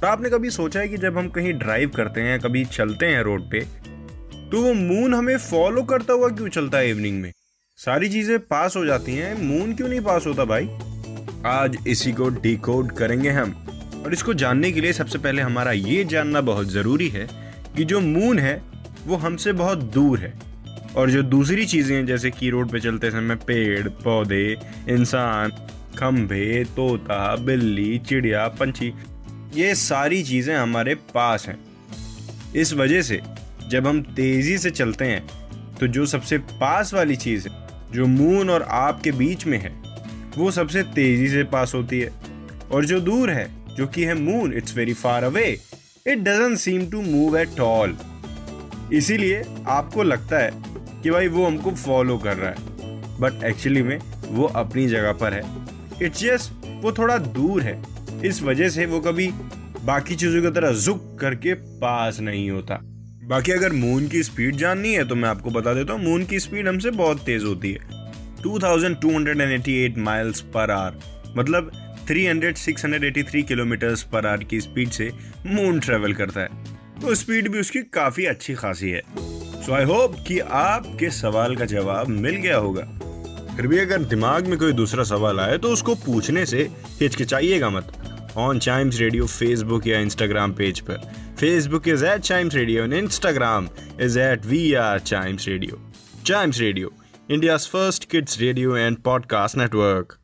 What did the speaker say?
तो आपने कभी सोचा है कि जब हम कहीं ड्राइव करते हैं, कभी चलते हैं रोड पे तो वो मून हमें फॉलो करता हुआ क्यों चलता है इवनिंग में? सारी चीज़ें पास हो जाती हैं। मून क्यों नहीं पास होता भाई? आज इसी को डिकोड करेंगे हम। और इसको जानने के लिए सबसे पहले हमारा ये जानना बहुत ज़रूरी है कि जो मून है, वो हमसे बहुत दूर है। और जो दूसरी चीज़ें हैं, जैसे कि रोड पे चलते समय पेड़, पौधे, इंसान, खंभे, तोता, बिल्ली, चिड़िया, पंछी ये सारी चीज़ें हमारे पास हैं। इस वजह से, जब हम तेज़ी से चलते हैं तो जो सबसे पास वाली चीज़ है, जो मून और आप के बीच में है, वो सबसे तेज़ी से पास होती है। और जो दूर है, जो कि है moon it's very far away it doesn't seem to move at all इसीलिए आपको लगता है कि भाई वो हमको फॉलो कर रहा है। बट एक्चुअली में वो अपनी जगह पर है। इट्स जस्ट वो थोड़ा दूर है। इस वजह से वो कभी बाकी चीज़ों की तरह जुक करके पास नहीं होता। बाकी अगर मून की स्पीड जाननी है तो मैं आपको बता देता हूँ मून की स्पीड हमसे बहुत तेज होती है। 2288 माइल्स पर आवर मतलब 300 683 किलोमीटर पर आवर की स्पीड से मून ट्रेवल करता है। तो स्पीड भी उसकी काफ़ी अच्छी खासी है। सो आई होप कि आपके सवाल का जवाब मिल गया होगा। फिर भी अगर दिमाग में कोई दूसरा सवाल आए तो उसको पूछने से हिचकिचाइएगा मत। ऑन चाइम्स रेडियो फेसबुक या इंस्टाग्राम पेज पर। Facebook is at Chimes Radio and Instagram is at we are Chimes Radio Chimes Radio India first kids radio and podcast network